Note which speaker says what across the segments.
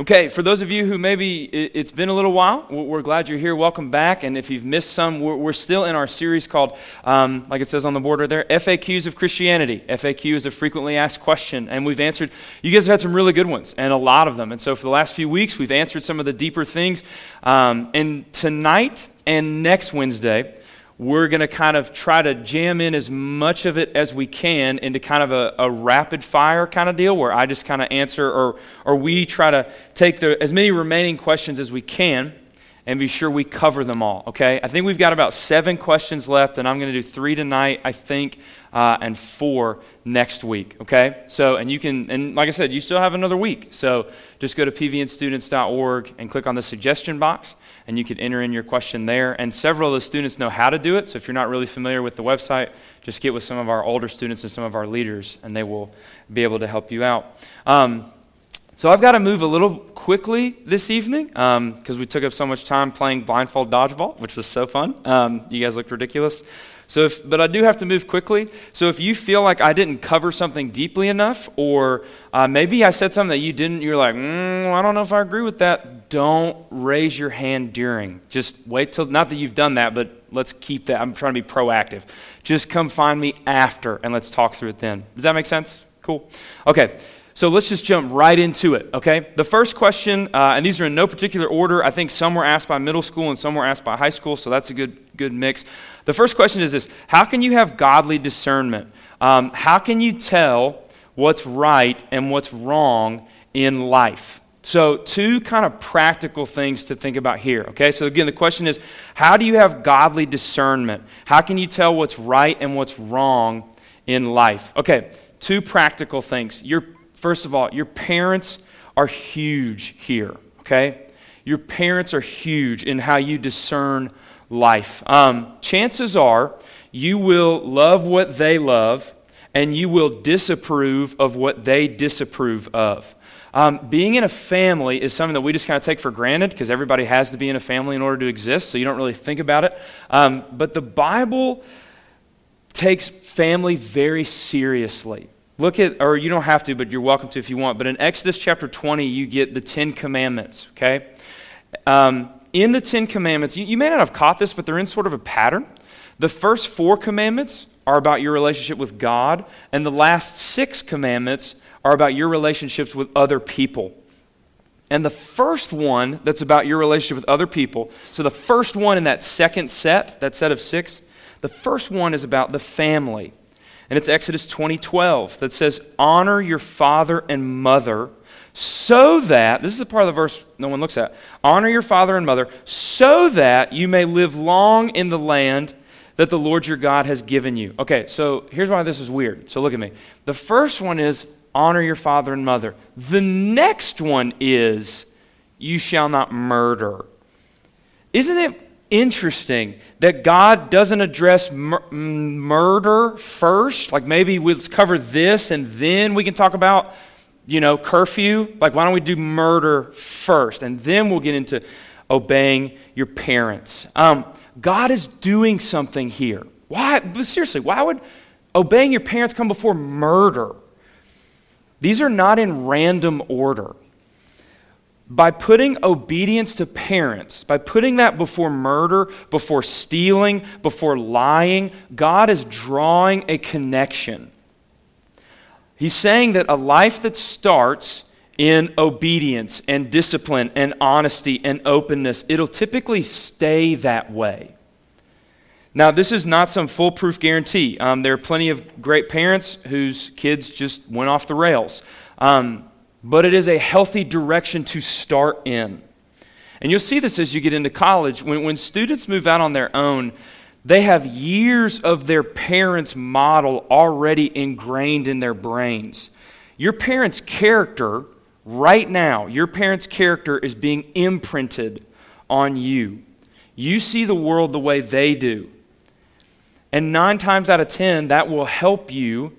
Speaker 1: Okay, for those of you who maybe it's been a little while, we're glad you're here. Welcome back. And if you've missed some, we're still in our series called, um, like it says on the border there, FAQs of Christianity. FAQ is a frequently asked question. And we've answered, you guys have had some really good ones, and a lot of them. And so for the last few weeks, we've answered some of the deeper things. Um, and tonight and next Wednesday, we're going to kind of try to jam in as much of it as we can into kind of a, a rapid fire kind of deal where I just kind of answer or, or we try to take the, as many remaining questions as we can and be sure we cover them all, okay? I think we've got about seven questions left, and I'm going to do three tonight, I think, uh, and four next week, okay? So, and you can, and like I said, you still have another week. So just go to pvnstudents.org and click on the suggestion box and you could enter in your question there. And several of the students know how to do it. So if you're not really familiar with the website, just get with some of our older students and some of our leaders, and they will be able to help you out. Um, so I've got to move a little quickly this evening because um, we took up so much time playing blindfold dodgeball, which was so fun. Um, you guys looked ridiculous. So, if, but I do have to move quickly. So, if you feel like I didn't cover something deeply enough, or uh, maybe I said something that you didn't, you're like, mm, I don't know if I agree with that. Don't raise your hand during. Just wait till, not that you've done that, but let's keep that. I'm trying to be proactive. Just come find me after and let's talk through it then. Does that make sense? Cool. Okay. So let's just jump right into it, okay? The first question, uh, and these are in no particular order. I think some were asked by middle school and some were asked by high school, so that's a good, good mix. The first question is this How can you have godly discernment? Um, how can you tell what's right and what's wrong in life? So, two kind of practical things to think about here. Okay, so again, the question is how do you have godly discernment? How can you tell what's right and what's wrong in life? Okay, two practical things. Your, first of all, your parents are huge here. Okay, your parents are huge in how you discern life. Um, chances are you will love what they love and you will disapprove of what they disapprove of. Um, being in a family is something that we just kind of take for granted because everybody has to be in a family in order to exist, so you don't really think about it. Um, but the Bible takes family very seriously. Look at, or you don't have to, but you're welcome to if you want. But in Exodus chapter 20, you get the Ten Commandments, okay? Um, in the Ten Commandments, you, you may not have caught this, but they're in sort of a pattern. The first four commandments are about your relationship with God, and the last six commandments are about your relationships with other people. And the first one that's about your relationship with other people, so the first one in that second set, that set of six, the first one is about the family. And it's Exodus 20:12 that says, "Honor your father and mother so that, this is the part of the verse no one looks at, honor your father and mother, so that you may live long in the land that the Lord your God has given you. Okay, so here's why this is weird. So look at me. The first one is honor your father and mother. The next one is you shall not murder. Isn't it interesting that God doesn't address mur- mm, murder first? Like maybe we'll cover this and then we can talk about you know, curfew, like why don't we do murder first? And then we'll get into obeying your parents. Um, God is doing something here. Why? Seriously, why would obeying your parents come before murder? These are not in random order. By putting obedience to parents, by putting that before murder, before stealing, before lying, God is drawing a connection. He's saying that a life that starts in obedience and discipline and honesty and openness, it'll typically stay that way. Now, this is not some foolproof guarantee. Um, there are plenty of great parents whose kids just went off the rails. Um, but it is a healthy direction to start in. And you'll see this as you get into college. When, when students move out on their own, they have years of their parents' model already ingrained in their brains. Your parents' character, right now, your parents' character is being imprinted on you. You see the world the way they do. And nine times out of ten, that will help you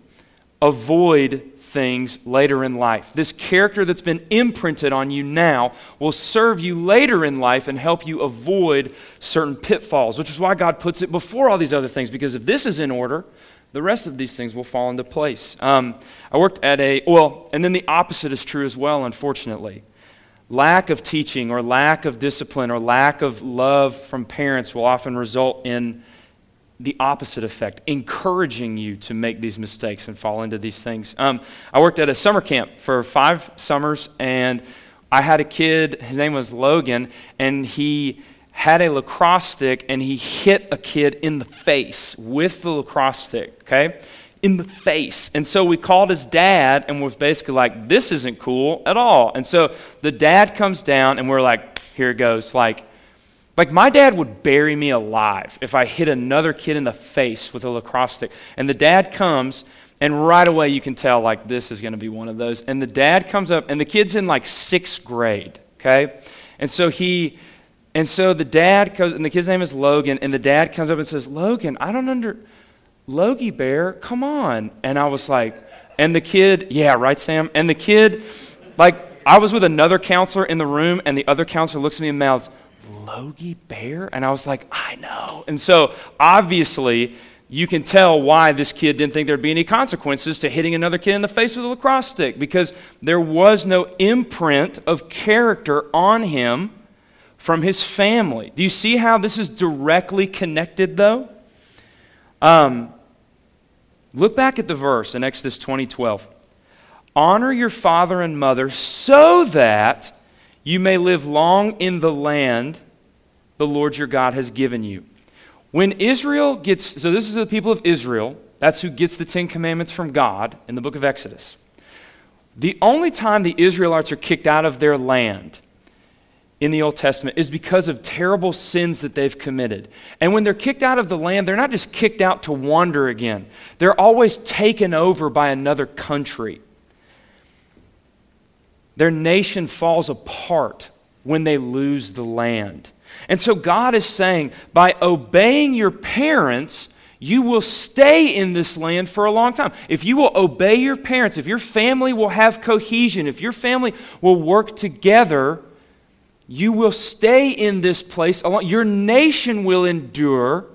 Speaker 1: avoid things later in life. This character that's been imprinted on you now will serve you later in life and help you avoid certain pitfalls, which is why God puts it before all these other things, because if this is in order, the rest of these things will fall into place. Um, I worked at a, well, and then the opposite is true as well, unfortunately. lack of teaching or lack of discipline or lack of love from parents will often result in the opposite effect, encouraging you to make these mistakes and fall into these things. Um, I worked at a summer camp for five summers, and I had a kid, his name was Logan, and he had a lacrosse stick and he hit a kid in the face with the lacrosse stick, okay? In the face. And so we called his dad and was basically like, this isn't cool at all. And so the dad comes down and we're like, here it goes. Like, like my dad would bury me alive if I hit another kid in the face with a lacrosse stick. And the dad comes and right away you can tell like this is going to be one of those. And the dad comes up and the kid's in like sixth grade, okay? And so he and so the dad comes, and the kid's name is Logan, and the dad comes up and says, Logan, I don't under, Logie Bear, come on. And I was like, and the kid, yeah, right, Sam? And the kid, like, I was with another counselor in the room, and the other counselor looks at me and mouths, Logie Bear? And I was like, I know. And so obviously, you can tell why this kid didn't think there'd be any consequences to hitting another kid in the face with a lacrosse stick, because there was no imprint of character on him from his family. Do you see how this is directly connected, though? Um, look back at the verse in Exodus 20 12. Honor your father and mother so that you may live long in the land the Lord your God has given you. When Israel gets, so this is the people of Israel, that's who gets the Ten Commandments from God in the book of Exodus. The only time the Israelites are kicked out of their land in the Old Testament is because of terrible sins that they've committed. And when they're kicked out of the land, they're not just kicked out to wander again, they're always taken over by another country. Their nation falls apart when they lose the land. And so God is saying, by obeying your parents, you will stay in this land for a long time. If you will obey your parents, if your family will have cohesion, if your family will work together, you will stay in this place. Your nation will endure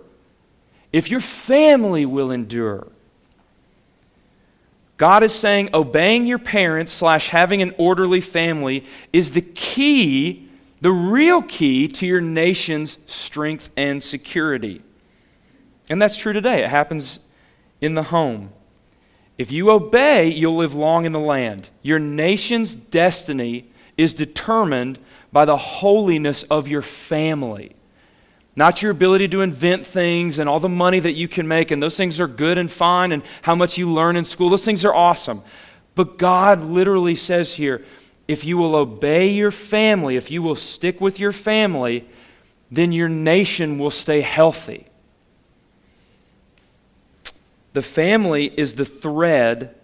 Speaker 1: if your family will endure. God is saying obeying your parents slash having an orderly family is the key, the real key to your nation's strength and security. And that's true today. It happens in the home. If you obey, you'll live long in the land. Your nation's destiny is determined by the holiness of your family. Not your ability to invent things and all the money that you can make, and those things are good and fine, and how much you learn in school. Those things are awesome. But God literally says here if you will obey your family, if you will stick with your family, then your nation will stay healthy. The family is the thread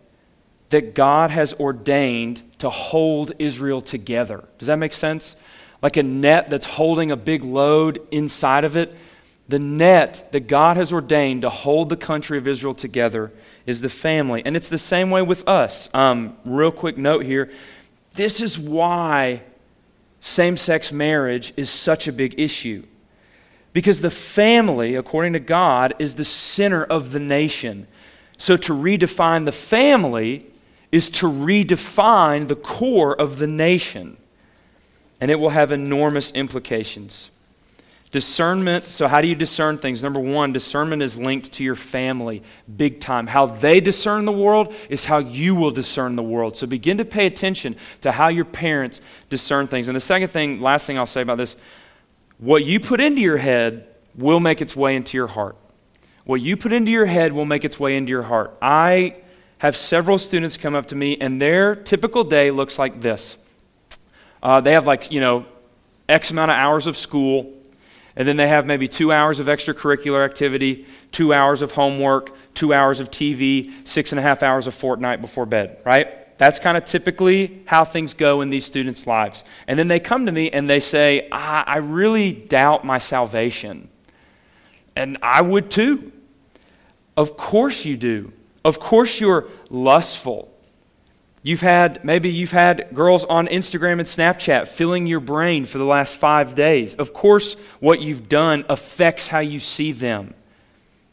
Speaker 1: that God has ordained to hold Israel together. Does that make sense? Like a net that's holding a big load inside of it. The net that God has ordained to hold the country of Israel together is the family. And it's the same way with us. Um, real quick note here this is why same sex marriage is such a big issue. Because the family, according to God, is the center of the nation. So to redefine the family is to redefine the core of the nation. And it will have enormous implications. Discernment, so how do you discern things? Number one, discernment is linked to your family big time. How they discern the world is how you will discern the world. So begin to pay attention to how your parents discern things. And the second thing, last thing I'll say about this what you put into your head will make its way into your heart. What you put into your head will make its way into your heart. I have several students come up to me, and their typical day looks like this. Uh, they have, like, you know, X amount of hours of school, and then they have maybe two hours of extracurricular activity, two hours of homework, two hours of TV, six and a half hours of Fortnite before bed, right? That's kind of typically how things go in these students' lives. And then they come to me and they say, I, I really doubt my salvation. And I would too. Of course you do. Of course, you're lustful. You've had, maybe you've had girls on Instagram and Snapchat filling your brain for the last five days. Of course, what you've done affects how you see them,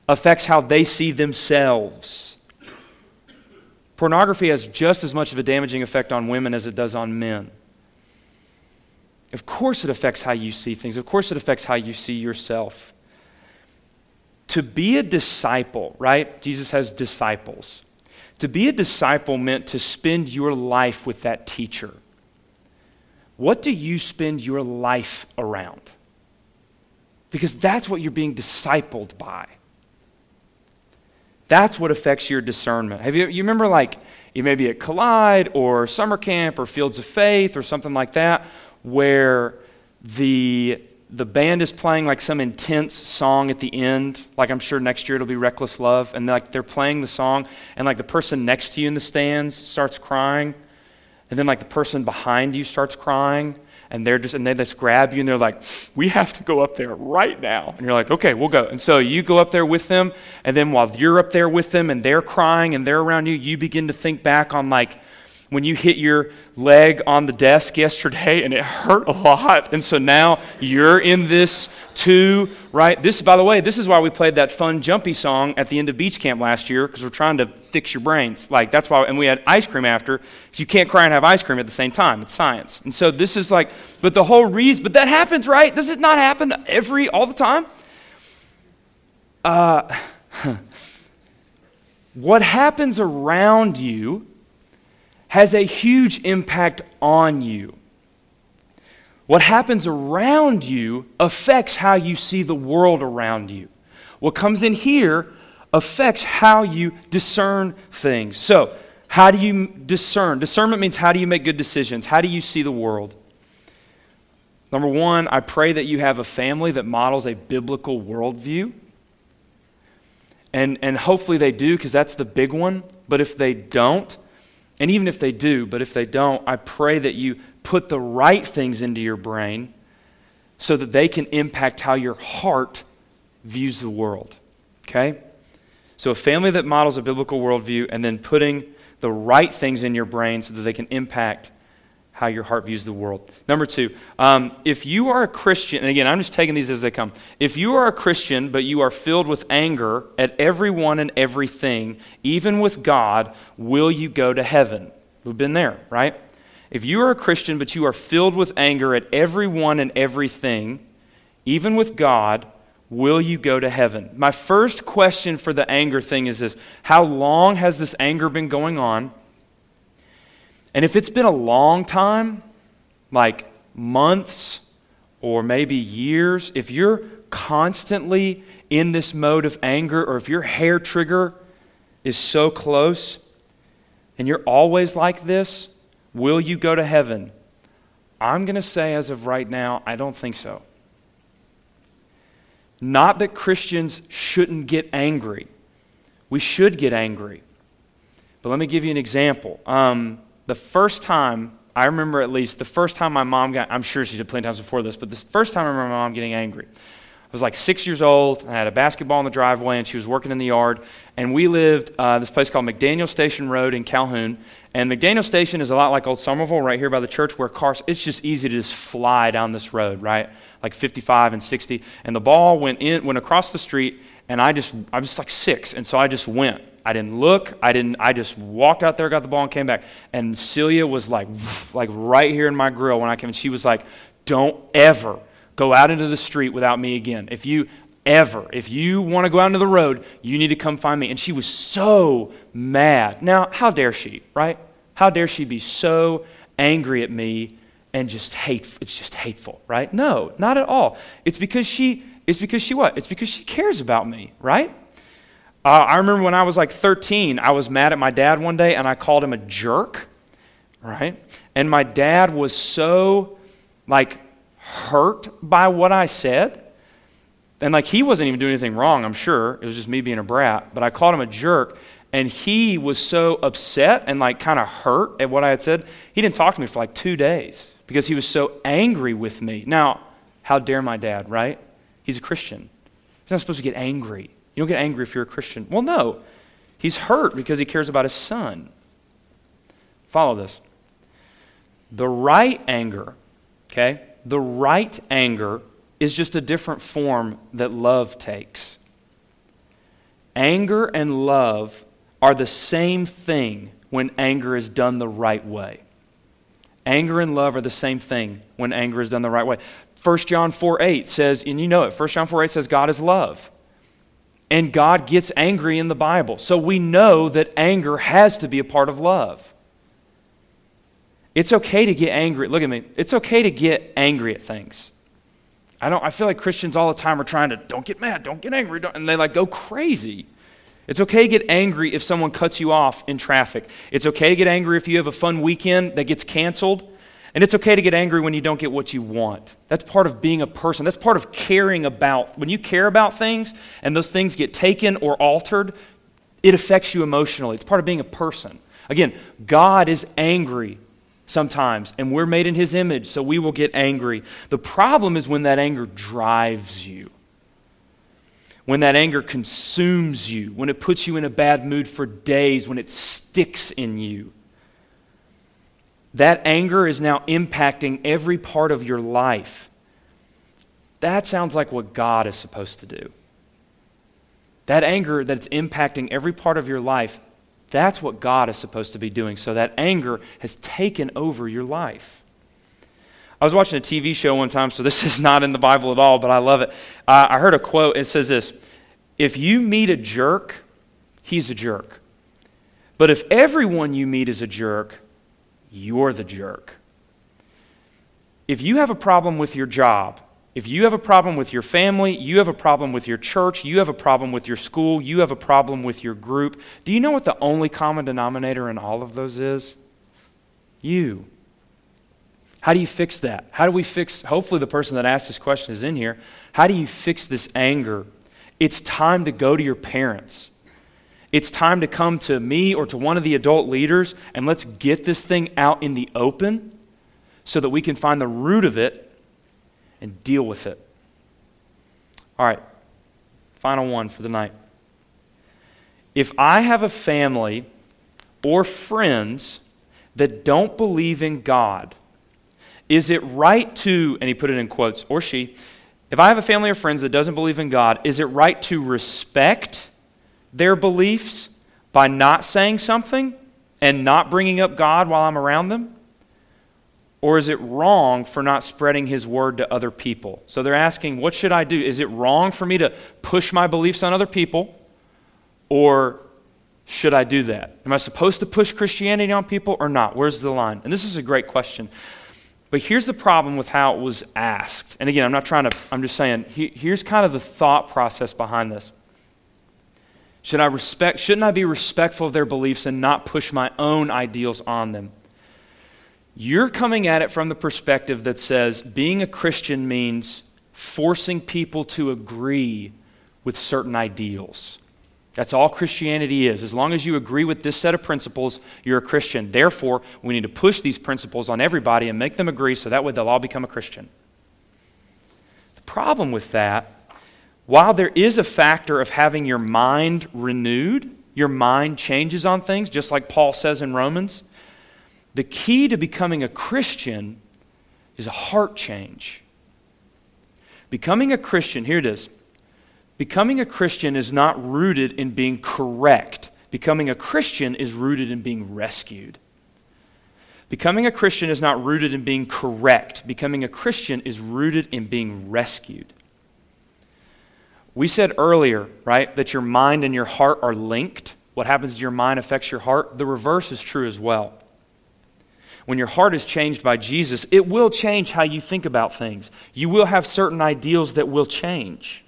Speaker 1: affects how they see themselves. Pornography has just as much of a damaging effect on women as it does on men. Of course, it affects how you see things. Of course, it affects how you see yourself. To be a disciple, right? Jesus has disciples. To be a disciple meant to spend your life with that teacher. What do you spend your life around? Because that's what you're being discipled by. That's what affects your discernment. Have you, you remember, like, you may be at Collide or summer camp or Fields of Faith or something like that, where the the band is playing like some intense song at the end. Like i'm sure next year it'll be reckless love. And like they're playing the song and like the person next to you in the stands starts crying. And then like the person behind you starts crying. And they're just and they just grab you and they're like we have to go up there right now. And you're like okay we'll go. And so you go up there with them. And then while you're up there with them and they're crying and they're around you you begin to think back on like when you hit your leg on the desk yesterday and it hurt a lot. And so now you're in this too, right? This, by the way, this is why we played that fun jumpy song at the end of beach camp last year because we're trying to fix your brains. Like, that's why, and we had ice cream after. You can't cry and have ice cream at the same time. It's science. And so this is like, but the whole reason, but that happens, right? Does it not happen every, all the time? Uh, what happens around you has a huge impact on you. What happens around you affects how you see the world around you. What comes in here affects how you discern things. So, how do you discern? Discernment means how do you make good decisions? How do you see the world? Number one, I pray that you have a family that models a biblical worldview. And, and hopefully they do, because that's the big one. But if they don't, and even if they do, but if they don't, I pray that you put the right things into your brain so that they can impact how your heart views the world. Okay? So, a family that models a biblical worldview and then putting the right things in your brain so that they can impact how your heart views the world. Number two, um, if you are a Christian, and again, I'm just taking these as they come. If you are a Christian, but you are filled with anger at everyone and everything, even with God, will you go to heaven? We've been there, right? If you are a Christian, but you are filled with anger at everyone and everything, even with God, will you go to heaven? My first question for the anger thing is this How long has this anger been going on? And if it's been a long time, like months or maybe years, if you're constantly in this mode of anger or if your hair trigger is so close and you're always like this, will you go to heaven? I'm going to say, as of right now, I don't think so. Not that Christians shouldn't get angry. We should get angry. But let me give you an example. Um, the first time, I remember at least the first time my mom got, I'm sure she did plenty of times before this, but the first time I remember my mom getting angry. I was like six years old. I had a basketball in the driveway, and she was working in the yard. And we lived uh, this place called McDaniel Station Road in Calhoun. And McDaniel Station is a lot like Old Summerville, right here by the church, where cars. It's just easy to just fly down this road, right? Like 55 and 60. And the ball went in, went across the street, and I just, I was like six, and so I just went. I didn't look. I didn't. I just walked out there, got the ball, and came back. And Celia was like, like right here in my grill when I came. And she was like, "Don't ever go out into the street without me again. If you ever, if you want to go out into the road, you need to come find me." And she was so mad. Now, how dare she? Right? How dare she be so angry at me and just hate? It's just hateful, right? No, not at all. It's because she. It's because she what? It's because she cares about me, right? Uh, I remember when I was like 13, I was mad at my dad one day and I called him a jerk, right? And my dad was so like hurt by what I said. And like he wasn't even doing anything wrong, I'm sure. It was just me being a brat. But I called him a jerk and he was so upset and like kind of hurt at what I had said. He didn't talk to me for like two days because he was so angry with me. Now, how dare my dad, right? He's a Christian. He's not supposed to get angry. You don't get angry if you're a Christian. Well, no. He's hurt because he cares about his son. Follow this. The right anger, okay? The right anger is just a different form that love takes. Anger and love are the same thing when anger is done the right way. Anger and love are the same thing when anger is done the right way. 1 John 4 8 says, and you know it, 1 John 4 8 says, God is love. And God gets angry in the Bible. So we know that anger has to be a part of love. It's okay to get angry. Look at me. It's okay to get angry at things. I don't I feel like Christians all the time are trying to don't get mad, don't get angry, don't, and they like go crazy. It's okay to get angry if someone cuts you off in traffic. It's okay to get angry if you have a fun weekend that gets canceled. And it's okay to get angry when you don't get what you want. That's part of being a person. That's part of caring about. When you care about things and those things get taken or altered, it affects you emotionally. It's part of being a person. Again, God is angry sometimes, and we're made in His image, so we will get angry. The problem is when that anger drives you, when that anger consumes you, when it puts you in a bad mood for days, when it sticks in you. That anger is now impacting every part of your life. That sounds like what God is supposed to do. That anger that's impacting every part of your life, that's what God is supposed to be doing. So that anger has taken over your life. I was watching a TV show one time, so this is not in the Bible at all, but I love it. Uh, I heard a quote. It says this If you meet a jerk, he's a jerk. But if everyone you meet is a jerk, you're the jerk. If you have a problem with your job, if you have a problem with your family, you have a problem with your church, you have a problem with your school, you have a problem with your group, do you know what the only common denominator in all of those is? You. How do you fix that? How do we fix, hopefully, the person that asked this question is in here. How do you fix this anger? It's time to go to your parents. It's time to come to me or to one of the adult leaders and let's get this thing out in the open so that we can find the root of it and deal with it. All right, final one for the night. If I have a family or friends that don't believe in God, is it right to, and he put it in quotes, or she, if I have a family or friends that doesn't believe in God, is it right to respect their beliefs by not saying something and not bringing up God while I'm around them? Or is it wrong for not spreading his word to other people? So they're asking, what should I do? Is it wrong for me to push my beliefs on other people? Or should I do that? Am I supposed to push Christianity on people or not? Where's the line? And this is a great question. But here's the problem with how it was asked. And again, I'm not trying to, I'm just saying, here's kind of the thought process behind this. Should I respect, shouldn't I be respectful of their beliefs and not push my own ideals on them? You're coming at it from the perspective that says being a Christian means forcing people to agree with certain ideals. That's all Christianity is. As long as you agree with this set of principles, you're a Christian. Therefore, we need to push these principles on everybody and make them agree so that way they'll all become a Christian. The problem with that while there is a factor of having your mind renewed, your mind changes on things, just like Paul says in Romans, the key to becoming a Christian is a heart change. Becoming a Christian, here it is. Becoming a Christian is not rooted in being correct. Becoming a Christian is rooted in being rescued. Becoming a Christian is not rooted in being correct. Becoming a Christian is rooted in being rescued. We said earlier, right, that your mind and your heart are linked. What happens to your mind affects your heart. The reverse is true as well. When your heart is changed by Jesus, it will change how you think about things. You will have certain ideals that will change.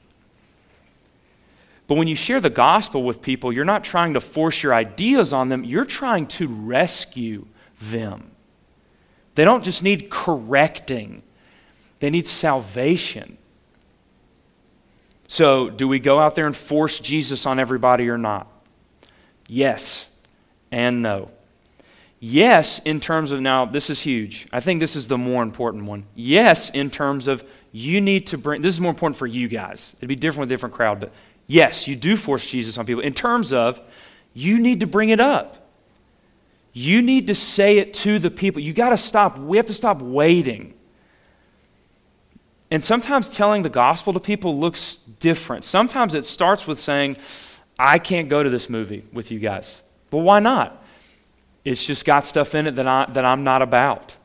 Speaker 1: But when you share the gospel with people, you're not trying to force your ideas on them, you're trying to rescue them. They don't just need correcting, they need salvation. So, do we go out there and force Jesus on everybody or not? Yes and no. Yes, in terms of now, this is huge. I think this is the more important one. Yes, in terms of you need to bring, this is more important for you guys. It'd be different with a different crowd, but yes, you do force Jesus on people. In terms of you need to bring it up. You need to say it to the people. You got to stop, we have to stop waiting and sometimes telling the gospel to people looks different. Sometimes it starts with saying, I can't go to this movie with you guys. Well, why not? It's just got stuff in it that, I, that I'm not about.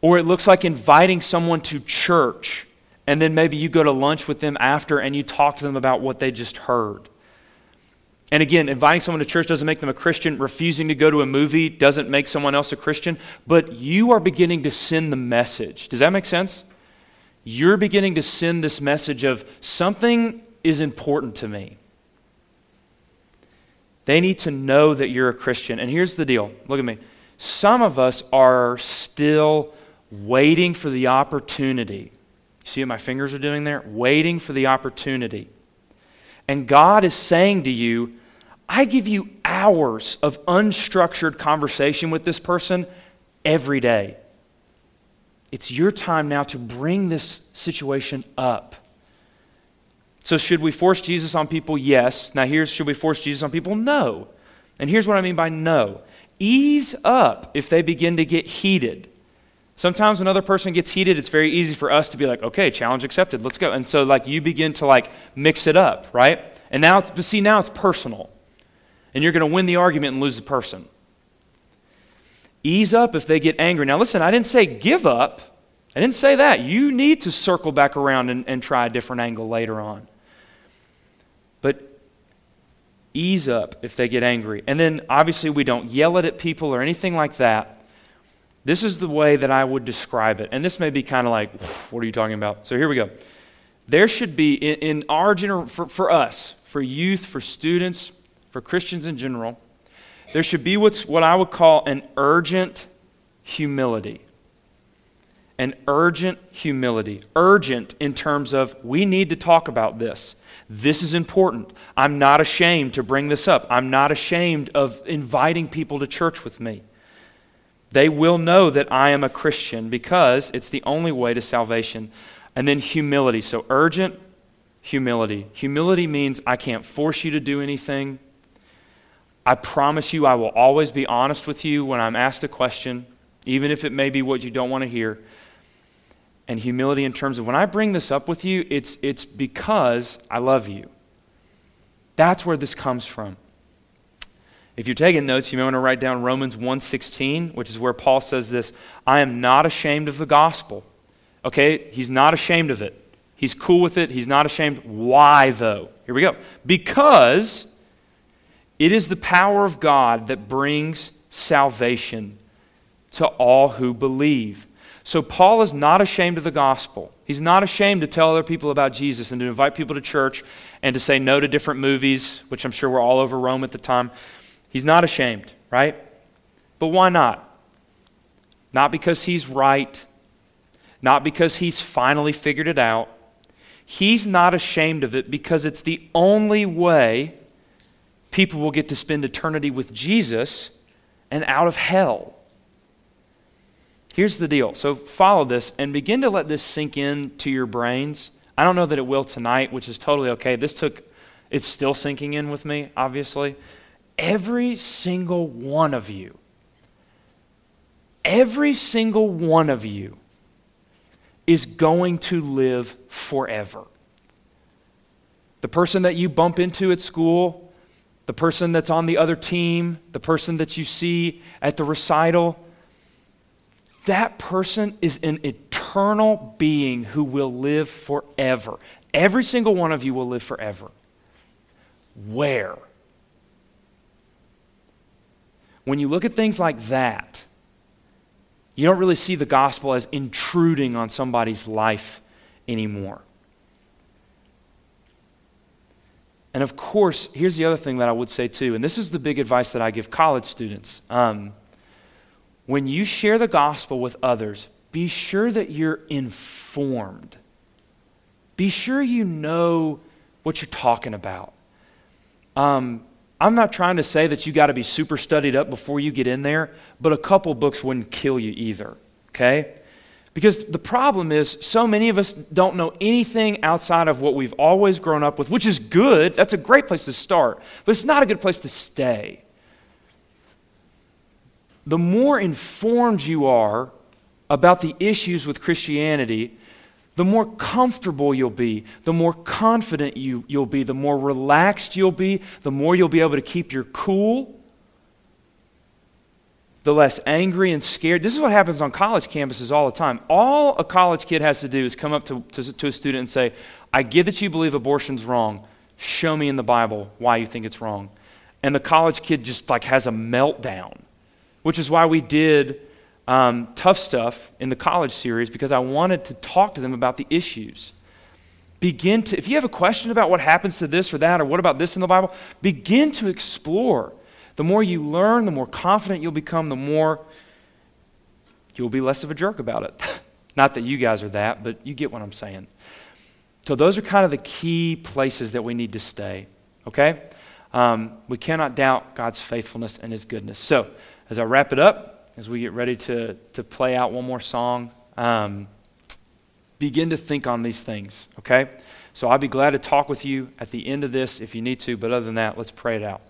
Speaker 1: Or it looks like inviting someone to church, and then maybe you go to lunch with them after and you talk to them about what they just heard. And again, inviting someone to church doesn't make them a Christian. Refusing to go to a movie doesn't make someone else a Christian. But you are beginning to send the message. Does that make sense? You're beginning to send this message of something is important to me. They need to know that you're a Christian. And here's the deal look at me. Some of us are still waiting for the opportunity. See what my fingers are doing there? Waiting for the opportunity and God is saying to you, I give you hours of unstructured conversation with this person every day. It's your time now to bring this situation up. So, should we force Jesus on people? Yes. Now, here's should we force Jesus on people? No. And here's what I mean by no ease up if they begin to get heated. Sometimes another person gets heated, it's very easy for us to be like, okay, challenge accepted, let's go. And so like you begin to like mix it up, right? And now see, now it's personal. And you're going to win the argument and lose the person. Ease up if they get angry. Now listen, I didn't say give up. I didn't say that. You need to circle back around and, and try a different angle later on. But ease up if they get angry. And then obviously we don't yell it at people or anything like that. This is the way that I would describe it. And this may be kind of like, what are you talking about? So here we go. There should be, in, in our general, for, for us, for youth, for students, for Christians in general, there should be what's what I would call an urgent humility. An urgent humility. Urgent in terms of we need to talk about this. This is important. I'm not ashamed to bring this up. I'm not ashamed of inviting people to church with me. They will know that I am a Christian because it's the only way to salvation. And then humility. So, urgent humility. Humility means I can't force you to do anything. I promise you, I will always be honest with you when I'm asked a question, even if it may be what you don't want to hear. And humility in terms of when I bring this up with you, it's, it's because I love you. That's where this comes from. If you're taking notes, you may want to write down Romans 1:16, which is where Paul says this, I am not ashamed of the gospel. Okay, he's not ashamed of it. He's cool with it. He's not ashamed. Why though? Here we go. Because it is the power of God that brings salvation to all who believe. So Paul is not ashamed of the gospel. He's not ashamed to tell other people about Jesus and to invite people to church and to say no to different movies, which I'm sure were all over Rome at the time. He's not ashamed, right? But why not? Not because he's right, not because he's finally figured it out. He's not ashamed of it because it's the only way people will get to spend eternity with Jesus and out of hell. Here's the deal. So follow this and begin to let this sink into your brains. I don't know that it will tonight, which is totally okay. This took, it's still sinking in with me, obviously every single one of you, every single one of you is going to live forever. The person that you bump into at school, the person that's on the other team, the person that you see at the recital, that person is an eternal being who will live forever. Every single one of you will live forever. Where? When you look at things like that, you don't really see the gospel as intruding on somebody's life anymore. And of course, here's the other thing that I would say too, and this is the big advice that I give college students. Um, when you share the gospel with others, be sure that you're informed. Be sure you know what you're talking about. Um, I'm not trying to say that you got to be super studied up before you get in there, but a couple books wouldn't kill you either, okay? Because the problem is, so many of us don't know anything outside of what we've always grown up with, which is good. That's a great place to start, but it's not a good place to stay. The more informed you are about the issues with Christianity, the more comfortable you'll be, the more confident you, you'll be, the more relaxed you'll be, the more you'll be able to keep your cool. The less angry and scared. This is what happens on college campuses all the time. All a college kid has to do is come up to, to, to a student and say, I get that you believe abortion's wrong. Show me in the Bible why you think it's wrong. And the college kid just like has a meltdown, which is why we did um, tough stuff in the college series because I wanted to talk to them about the issues. Begin to, if you have a question about what happens to this or that, or what about this in the Bible, begin to explore. The more you learn, the more confident you'll become, the more you'll be less of a jerk about it. Not that you guys are that, but you get what I'm saying. So, those are kind of the key places that we need to stay, okay? Um, we cannot doubt God's faithfulness and His goodness. So, as I wrap it up, as we get ready to, to play out one more song, um, begin to think on these things, okay? So, I'll be glad to talk with you at the end of this if you need to, but other than that, let's pray it out.